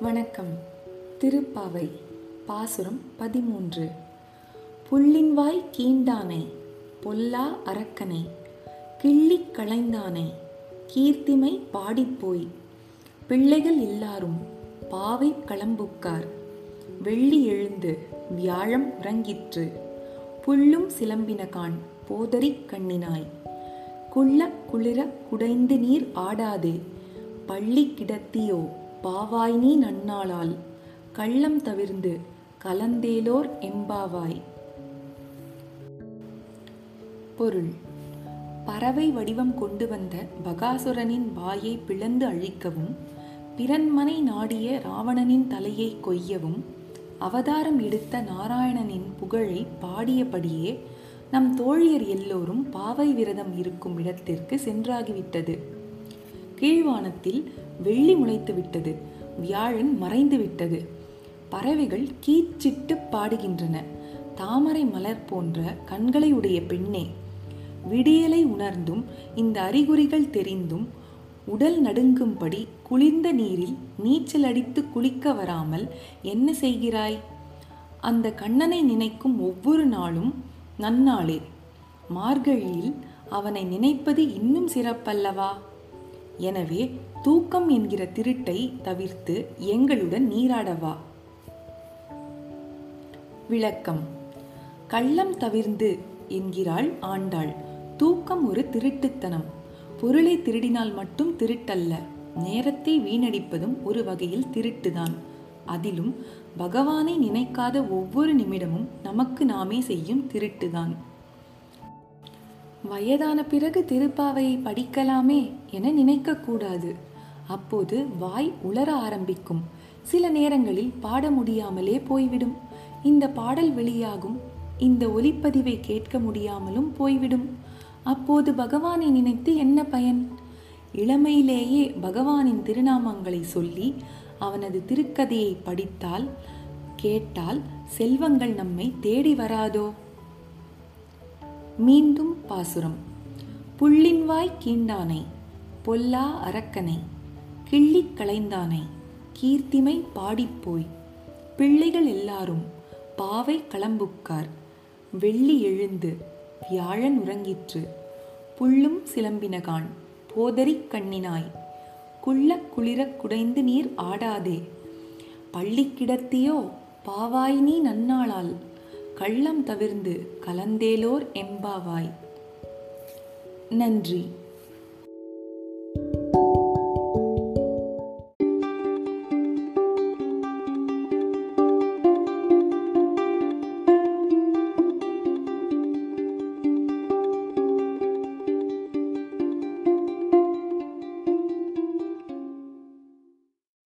வணக்கம். திருப்பாவை பாசுரம் பதிமூன்று. புள்ளின்வாய் கீண்டானை பொல்லா அரக்கனை கிள்ளிக் களைந்தானை கீர்த்திமை பாடிப்போய் பிள்ளைகள் எல்லாரும் பாவை களம்புக்கார். வெள்ளி எழுந்து வியாழம் உறங்கிற்று. புல்லும் சிலம்பினகான் போதறி கண்ணினாய். குள்ள குளிர குடைந்து நீர் ஆடாதே பள்ளி கிடத்தியோ பாவாய் நீ நன்னாளால் கள்ளம் தவிர்ந்து கலந்தேலோர் எம்பாவாய் பொருள். பறவை வடிவம் கொண்டு வந்த பகாசுரனின் வாயை பிளந்து அழிக்கவும் பிறன்மனை நாடிய ராவணனின் தலையை கொய்யவும் அவதாரம் எடுத்த நாராயணனின் புகழை பாடியபடியே நம் தோழியர் எல்லோரும் பாவை விரதம் இருக்கும் இடத்திற்கு சென்றாகிவிட்டது. கீழ்வானத்தில் வெள்ளி முளைத்து விட்டது. வியாழன் மறைந்து விட்டது. பறவைகள் கீச்சிட்டு பாடுகின்றன. தாமரை மலர் போன்ற கண்களை உடைய பெண்ணே விடியலை உணர்ந்தும் இந்த அறிகுறிகள் தெரிந்தும் உடல் நடுங்கும்படி குளிர்ந்த நீரில் நீச்சல் அடித்து குளிக்க வராமல் என்ன செய்கிறாய்? அந்த கண்ணனை நினைக்கும் ஒவ்வொரு நாளும் நன்னாளே. மார்கழியில் அவனை நினைப்பது இன்னும் சிறப்பல்லவா? எனவே தூக்கம் என்கிற திருட்டை தவிர்த்து எங்களுடன் நீராடவா? விளக்கம். கள்ளம் தவிர்ந்து என்கிறாள் ஆண்டாள். தூக்கம் ஒரு திருட்டுத்தனம். பொருளை திருடினால் மட்டும் திருட்டல்ல. நேரத்தை வீணடிப்பதும் ஒரு வகையில் திருட்டுதான். அதிலும் பகவானை நினைக்காத ஒவ்வொரு நிமிடமும் நமக்கு நாமே செய்யும் திருட்டுதான். வயதான பிறகு திருப்பாவையை படிக்கலாமே என நினைக்கக்கூடாது. அப்போது வாய் உளர ஆரம்பிக்கும். சில நேரங்களில் பாட முடியாமலே போய்விடும். இந்த பாடல் வெளியாகும். இந்த ஒலிப்பதிவை கேட்க முடியாமலும் போய்விடும். அப்போது பகவானை நினைத்து என்ன பயன்? இளமையிலேயே பகவானின் திருநாமங்களை சொல்லி அவனது திருக்கதையை படித்தால் கேட்டால் செல்வங்கள் நம்மை தேடி வராதோ? மீண்டும் பாசுரம். புள்ளின்வாய் கீண்டானை பொல்லா அரக்கனை கிள்ளிக் களைந்தானை கீர்த்திமை பாடிப்போய். பிள்ளைகள் எல்லாரும் பாவை களம்புக்கார் வெள்ளி எழுந்து வியாழன் உறங்கிற்று. புள்ளும் சிலம்பினகான் போதரிக் கண்ணினாய். குள்ள குளிர குடைந்து நீர் ஆடாதே. பள்ளி கிடத்தியோ பாவாய் நீ நன்னாளால். கள்ளம் தவிர்ந்து கலந்தேலோர் எம்பாவாய் நன்றி.